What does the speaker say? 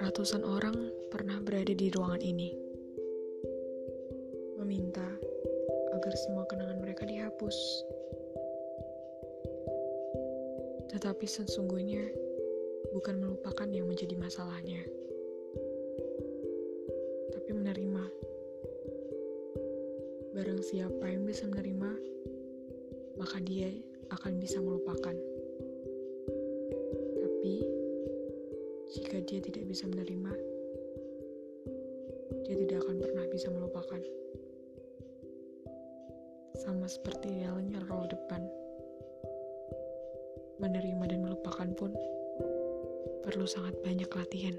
Ratusan orang pernah berada di ruangan ini, meminta agar semua kenangan mereka dihapus. Tetapi sesungguhnya bukan melupakan yang menjadi masalahnya, tapi menerima. Barang siapa yang bisa menerima, maka dia akan bisa melupakan. Tapi jika dia tidak bisa menerima, dia tidak akan pernah bisa melupakan. Sama seperti halnya role depan. Menerima dan melupakan pun perlu sangat banyak latihan.